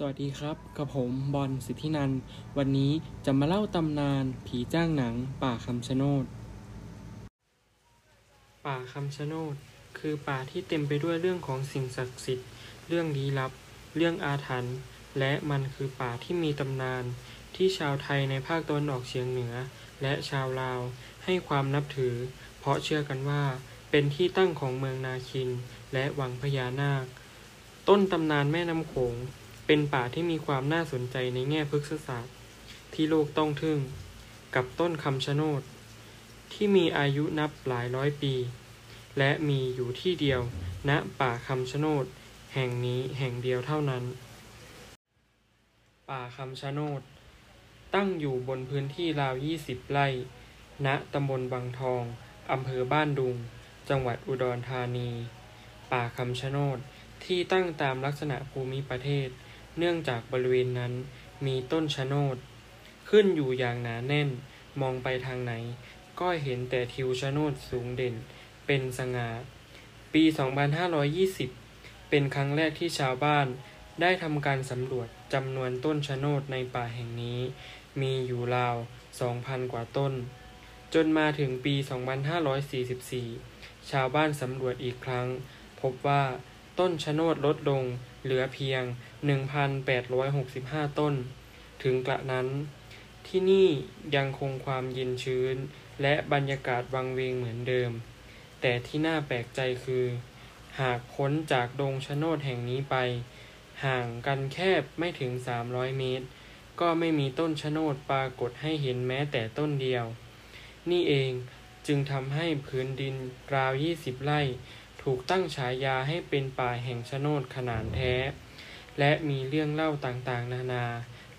สวัสดีครับ กับผมบอลสิทธินัน วันนี้จะมาเล่าตำนานผีจ้างหนังป่าคำชะโนด ป่าคำชะโนด คือป่าที่เต็มไปด้วยเรื่องของสิ่งศักดิ์สิทธิ์ เรื่องลี้ลับ เรื่องอาถรรพ์ และมันคือป่าที่มีตำนาน ที่ชาวไทยในภาคตะวันออกเฉียงเหนือ และชาวลาวให้ความนับถือ เพราะเชื่อกันว่า เป็นที่ตั้งของเมืองนาคิน และวังพญานาค ต้นตำนานแม่น้ำโขง เป็นป่าที่มีความน่าสนใจในแง่พฤกษศาสตร์ ที่โลกต้องทึ่ง กับต้นคำชะโนด ที่มีอายุนับหลายร้อยปี และมีอยู่ที่เดียวณป่าคำชะโนด แห่งนี้แห่งเดียวเท่านั้น ป่าคำชะโนด ตั้งอยู่บนพื้นที่ราว 20 ไร่ณตำบลบางทองอำเภอบ้านดุง จังหวัดอุดรธานี ป่าคำชะโนดที่ตั้งตามลักษณะภูมิประเทศ เนื่องจากบริเวณนั้นมีต้นชะโนด ขึ้นอยู่อย่างหนาแน่น มองไปทางไหน ก็เห็นแต่ทิวชะโนดสูงเด่น เป็นสง่า ปี 2520 เป็นครั้งแรกที่ชาวบ้าน ได้ทำการสำรวจจำนวนต้นชะโนดในป่าแห่งนี้ มีอยู่ราว 2,000 กว่าต้น จนมาถึงปี 2544 ชาวบ้านสำรวจอีกครั้ง พบว่า ต้นชะโนดลดลงเหลือเพียง 1,865 ต้น ถึงกระนั้น ที่นี่ยังคงความเย็นชื้น และบรรยากาศวังเวงเหมือนเดิม แต่ที่น่าแปลกใจคือ หากพ้นจากดงชะโนดแห่งนี้ไป ห่างกันแคบไม่ถึง 300 เมตร ก็ไม่มีต้นชะโนดปรากฏให้เห็นแม้แต่ต้นเดียว นี่เองจึงทำให้พื้นดินราว 20 ไร่ ถูกตั้งฉายาให้เป็นป่าแห่งชะโนดขนาดแท้ และมีเรื่องเล่าต่างๆ นานา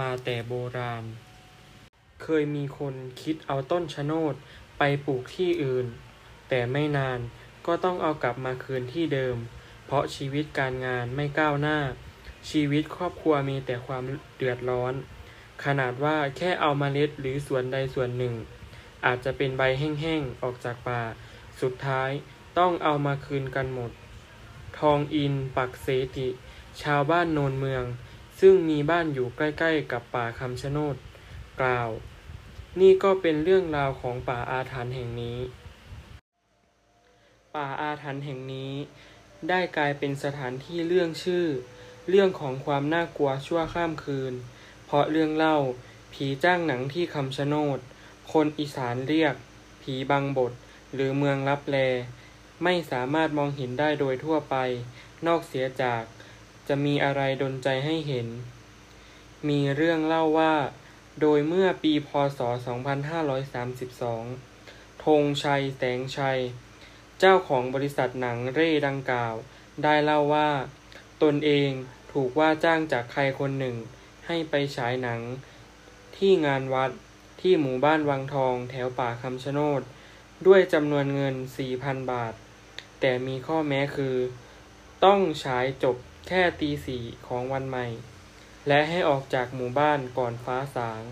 มาแต่โบราณ เคยมีคนคิดเอาต้นชะโนดไปปลูกที่อื่น แต่ไม่นานก็ต้องเอากลับมาคืนที่เดิม เพราะชีวิตการงานไม่ก้าวหน้า ชีวิตครอบครัวมีแต่ความเดือดร้อน ขนาดว่าแค่เอามาเมล็ดหรือส่วนใดส่วนหนึ่ง อาจจะเป็นใบแห้งๆ ออกจากป่า สุดท้าย ต้องเอามาคืนกันหมด ทองอินปักเสติ ชาวบ้านโนนเมือง ซึ่งมีบ้านอยู่ใกล้ๆกับป่าคำชะโนด กล่าว นี่ก็เป็นเรื่องราวของป่าอาถรรพ์แห่งนี้ ป่าอาถรรพ์แห่งนี้ ได้กลายเป็นสถานที่เรื่องชื่อ เรื่องของความน่ากลัวชั่วข้ามคืน เพราะเรื่องเล่าผีจ้างหนังที่คำชะโนด คนอีสานเรียก ผีบางบท หรือเมืองลับแล ไม่สามารถมองเห็นได้โดยทั่วไป นอกเสียจากจะมีอะไรดนใจให้เห็น มีเรื่องเล่าว่า โดยเมื่อปีพศ 2532 ธงชัยแสงชัย เจ้าของบริษัทหนังเร่ดังกล่าว ได้เล่าว่า ตนเองถูกว่าจ้างจากใครคนหนึ่ง ให้ไปฉายหนัง ที่งานวัดที่หมู่บ้านวังทองแถวป่าคำชะโนด ด้วยจำนวนเงิน 4,000 บาท แต่มีข้อแม้คือ ต้องฉายจบแค่ตีสี่ของวันใหม่ และให้ออกจากหมู่บ้านก่อนฟ้าสาง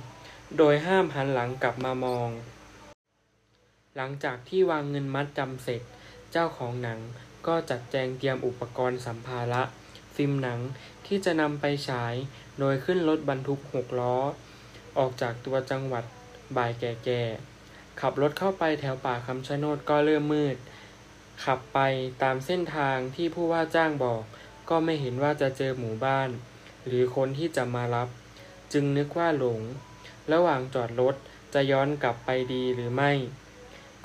โดยห้ามหันหลังกลับมามอง หลังจากที่วางเงินมัดจำเสร็จ เจ้าของหนังก็จัดแจงเตรียมอุปกรณ์สัมภาระฟิล์มหนังที่จะนำไปฉายโดยขึ้นรถบรรทุกหกล้อ ออกจากตัวจังหวัดบ่ายแก่ๆ ขับรถเข้าไปแถวป่าคำชะโนดก็เริ่มมืด ขับไปตามเส้นทางที่ผู้ว่าจ้างบอก ก็ไม่เห็นว่าจะเจอหมู่บ้าน หรือคนที่จะมารับ จึงนึกว่าหลง ระหว่างจอดรถจะย้อนกลับไปดีหรือไม่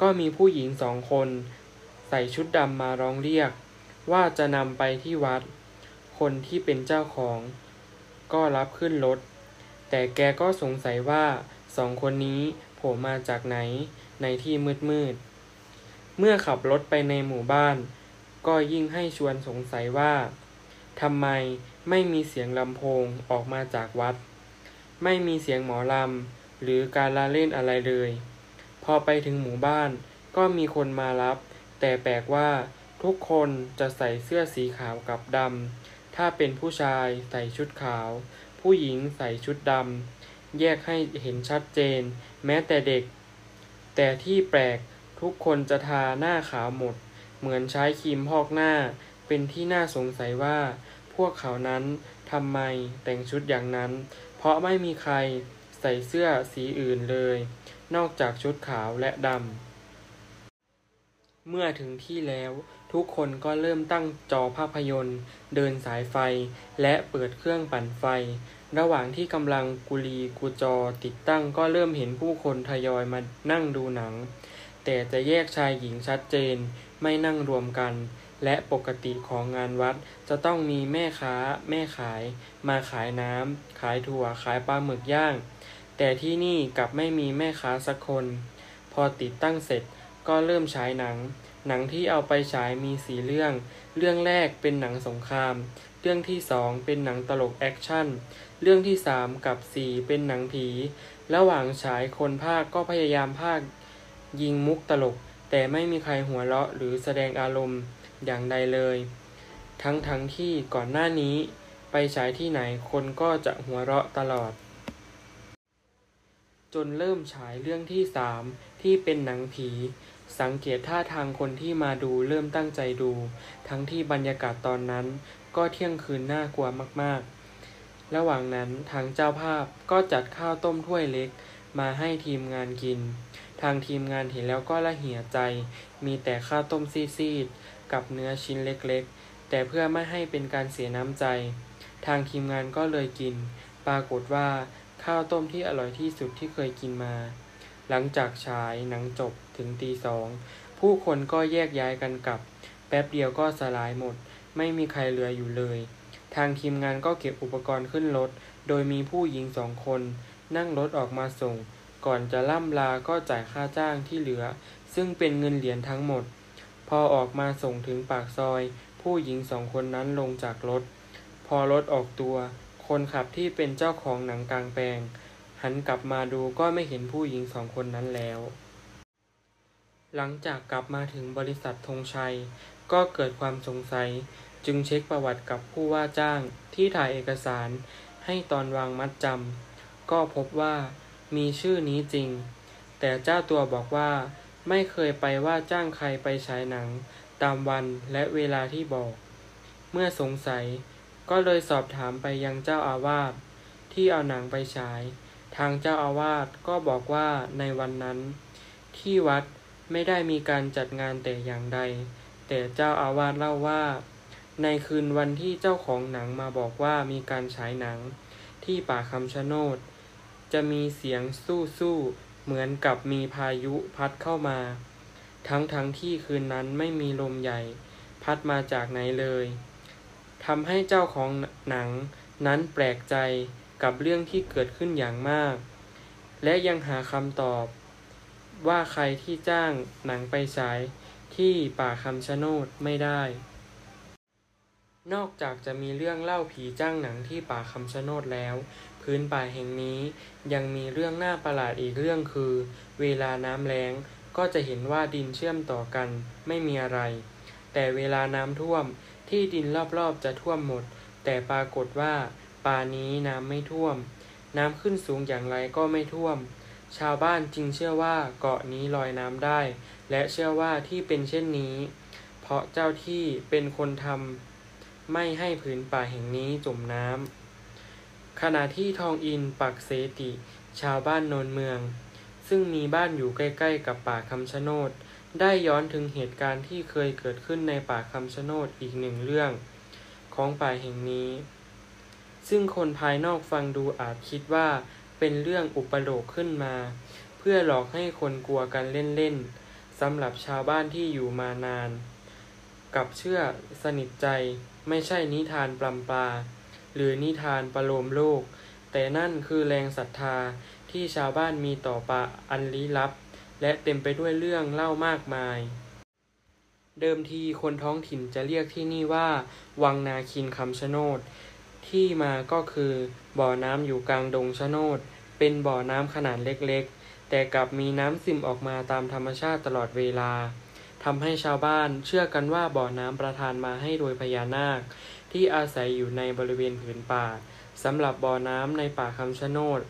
ก็มีผู้หญิงสองคน ใส่ชุดดำมาร้องเรียก ว่าจะนำไปที่วัด คนที่เป็นเจ้าของ ก็รับขึ้นรถ แต่แกก็สงสัยว่าสองคนนี้โผล่มาจากไหนในที่มืดๆ เมื่อขับรถไปในหมู่บ้าน ก็ยิ่งให้ชวนสงสัยว่าทำไมไม่มีเสียงลำโพงออกมาจากวัด ไม่มีเสียงหมอลำหรือการละเล่นอะไรเลย พอไปถึงหมู่บ้านก็มีคนมารับ แต่แปลกว่าทุกคนจะใส่เสื้อสีขาวกับดำ ถ้าเป็นผู้ชายใส่ชุดขาว ผู้หญิงใส่ชุดดำ แยกให้เห็นชัดเจน แม้แต่เด็ก แต่ที่แปลก ทุกคนจะทาหน้าขาวหมด เหมือนใช้ครีมพอกหน้า เป็นที่น่าสงสัยว่า พวกเขานั้นทำไมแต่งชุดอย่างนั้น เพราะไม่มีใครใส่เสื้อสีอื่นเลย นอกจากชุดขาวและดำ เมื่อถึงที่แล้ว ทุกคนก็เริ่มตั้งจอภาพยนตร์ เดินสายไฟ และเปิดเครื่องปั่นไฟ ระหว่างที่กำลังกุลีกุจอติดตั้งก็เริ่มเห็นผู้คนทยอยมานั่งดูหนัง แต่จะแยกชายหญิงชัดเจน ไม่นั่งรวมกัน และปกติของงานวัดจะต้องมีแม่ค้า แม่ขาย มาขายน้ำ ขายถั่ว ขายปลาหมึกย่าง แต่ที่นี่กลับไม่มีแม่ค้าสักคน พอติดตั้งเสร็จก็เริ่มฉายหนัง หนังที่เอาไปฉายมีสีเรื่อง เรื่องแรกเป็นหนังสงคราม เรื่องที่สองเป็นหนังตลกแอคชั่น เรื่องที่สามกับสี่เป็นหนังผี ระหว่างฉายคนภาคก็พยายามภาค ยิงมุกตลก แต่ไม่มีใครหัวเราะหรือแสดงอารมณ์อย่างใดเลย ทั้งทั้งที่ก่อนหน้านี้ ไปฉายที่ไหนคนก็จะหัวเราะตลอด จนเริ่มฉายเรื่องที่สามที่เป็นหนังผี สังเกตท่าทางคนที่มาดูเริ่มตั้งใจดู ทั้งที่บรรยากาศตอนนั้น ก็เที่ยงคืนน่ากลัวมากๆระหว่างนั้นทางเจ้าภาพก็จัดข้าวต้มถ้วยเล็กมาให้ทีมงานกิน ทางทีมงานเห็นแล้วก็ละเหี่ยใจ มีแต่ข้าวต้มซีดๆ กับเนื้อชิ้นเล็กๆ แต่เพื่อไม่ให้เป็นการเสียน้ำใจ ทางทีมงานก็เลยกิน ปรากฏว่าข้าวต้มที่อร่อยที่สุดที่เคยกินมา หลังจากฉายหนังจบถึงตีสอง ผู้คนก็แยกย้ายกันกลับ แป๊บเดียวก็สลายหมด ไม่มีใครเหลืออยู่เลย ทางทีมงานก็เก็บอุปกรณ์ขึ้นรถ โดยมีผู้หญิงสองคน นั่งรถออกมาส่ง ก่อนจะล่ำลาก็จ่ายค่าจ้างที่เหลือ ซึ่งเป็นเงินเหรียญทั้งหมด พอออกมาส่งถึงปากซอย ผู้หญิงสองคนนั้นลงจากรถ พอรถออกตัว คนขับที่เป็นเจ้าของหนังกลางแปลง หันกลับมาดูก็ไม่เห็นผู้หญิงสองคนนั้นแล้ว หลังจากกลับมาถึงบริษัทธงชัย ก็เกิดความสงสัย จึงเช็คประวัติกับผู้ว่าจ้างที่ถ่ายเอกสารให้ตอนวางมัดจำก็พบว่า มีชื่อนี้จริง แต่เจ้าตัวบอกว่า ไม่เคยไปว่าจ้างใครไปฉายหนัง ตามวันและเวลาที่บอก เมื่อสงสัย ก็เลยสอบถามไปยังเจ้าอาวาสที่เอาหนังไปฉาย ทางเจ้าอาวาสก็บอกว่าในวันนั้น ที่วัดไม่ได้มีการจัดงานแต่อย่างใด แต่เจ้าอาวาสเล่าว่า ในคืนวันที่เจ้าของหนังมาบอกว่ามีการฉายหนังที่ป่าคำชะโนด จะมีเสียงสู้ๆเหมือนกับมีพายุพัดเข้ามา ทั้งทั้งที่คืนนั้นไม่มีลมใหญ่ พัดมาจากไหนเลยทำให้เจ้าของหนังนั้นแปลกใจกับเรื่องที่เกิดขึ้นอย่างมาก และยังหาคำตอบ ว่าใครที่จ้างหนังไปฉายที่ป่าคำชะโนดไม่ได้ นอกจากจะมีเรื่องเล่าผีจ้างหนังที่ป่าคำชะโนดแล้ว พื้นป่าแห่งนี้ ยังมีเรื่องน่าประหลาดอีกเรื่องคือ เวลาน้ำแล้งก็จะเห็นว่าดินเชื่อมต่อกันไม่มีอะไร แต่เวลาน้ำท่วมที่ดินรอบๆจะท่วมหมด แต่ปรากฏว่าป่านี้น้ำไม่ท่วม น้ำขึ้นสูงอย่างไรก็ไม่ท่วม ชาวบ้านจึงเชื่อว่าเกาะนี้ลอยน้ำได้ และเชื่อว่าที่เป็นเช่นนี้ เพราะเจ้าที่เป็นคนทำไม่ให้ผืนป่าแห่งนี้จมน้ำ ขณะที่ทองอินปักเสติ ชาวบ้านโนนเมือง ซึ่งมีบ้านอยู่ใกล้ๆกับป่าคำชะโนด ได้ย้อนถึงเหตุการณ์ที่เคยเกิดขึ้นในป่าคำชะโนดอีกหนึ่งเรื่อง ของป่าแห่งนี้ ซึ่งคนภายนอกฟังดูอาจคิดว่าเป็นเรื่องอุปโลกขึ้นมา เพื่อหลอกให้คนกลัวกันเล่นๆสำหรับชาวบ้านที่อยู่มานาน กับเชื่อสนิทใจไม่ใช่นิทานปลำปลา หรือนิทานประโลมโลก แต่นั่นคือแรงศรัทธาที่ชาวบ้านมีต่อป่าอันลี้ลับ และเต็มไปด้วยเรื่องเล่ามากมาย เดิมทีคนท้องถิ่นจะเรียกที่นี่ว่า วังนาคินคำชะโนด ที่มาก็คือบ่อน้ำอยู่กลางดงชะโนด เป็นบ่อน้ำขนาดเล็กๆ แต่กลับมีน้ำซึมออกมาตามธรรมชาติตลอดเวลาทำให้ชาวบ้านเชื่อกันว่าบ่อน้ำประทานมาให้โดยพญานาค ที่อาศัยอยู่ในบริเวณผืนป่าสำหรับบ่อน้ำในป่าคำชะโนด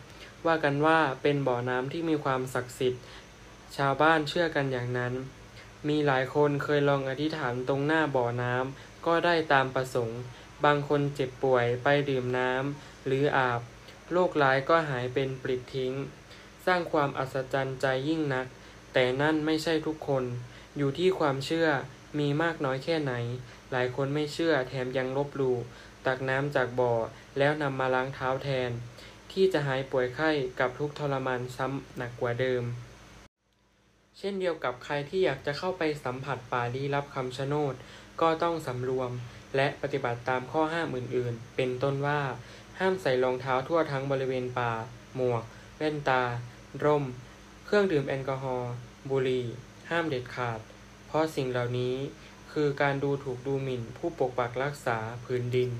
ว่ากันว่าเป็นบ่อน้ำที่มีความศักดิ์สิทธิ์ ชาวบ้านเชื่อกันอย่างนั้น มีหลายคนเคยลองอธิษฐานตรงหน้าบ่อน้ำก็ได้ตามประสงค์ บางคนเจ็บป่วยไปดื่มน้ำหรืออาบโรคร้ายก็หายเป็นปลิดทิ้ง สร้างความอัศจรรย์ใจยิ่งนัก แต่นั่นไม่ใช่ทุกคน อยู่ที่ความเชื่อมีมากน้อยแค่ไหน หลายคนไม่เชื่อแถมยังลบหลู่ตักน้ำจากบ่อ แล้วนำมาล้างเท้าแทน ที่จะหายป่วยไข้กับทุกทรมานซ้ำหนักกว่าเดิม เช่นเดียวกับใครที่อยากจะเข้าไปสัมผัสป่าลี้ลับคำชะโนด ก็ต้องสำรวม และปฏิบัติตามข้อห้ามอื่นๆ เป็นต้นว่า ห้ามใส่รองเท้าทั่วทั้งบริเวณป่า หมวก แว่นตา ร่ม เครื่องดื่มแอลกอฮอล์บุหรี่ ห้ามเด็ดขาด เพราะสิ่งเหล่านี้ คือการดูถูกดูหมิ่นผู้ปกปักรักษาพื้นดิน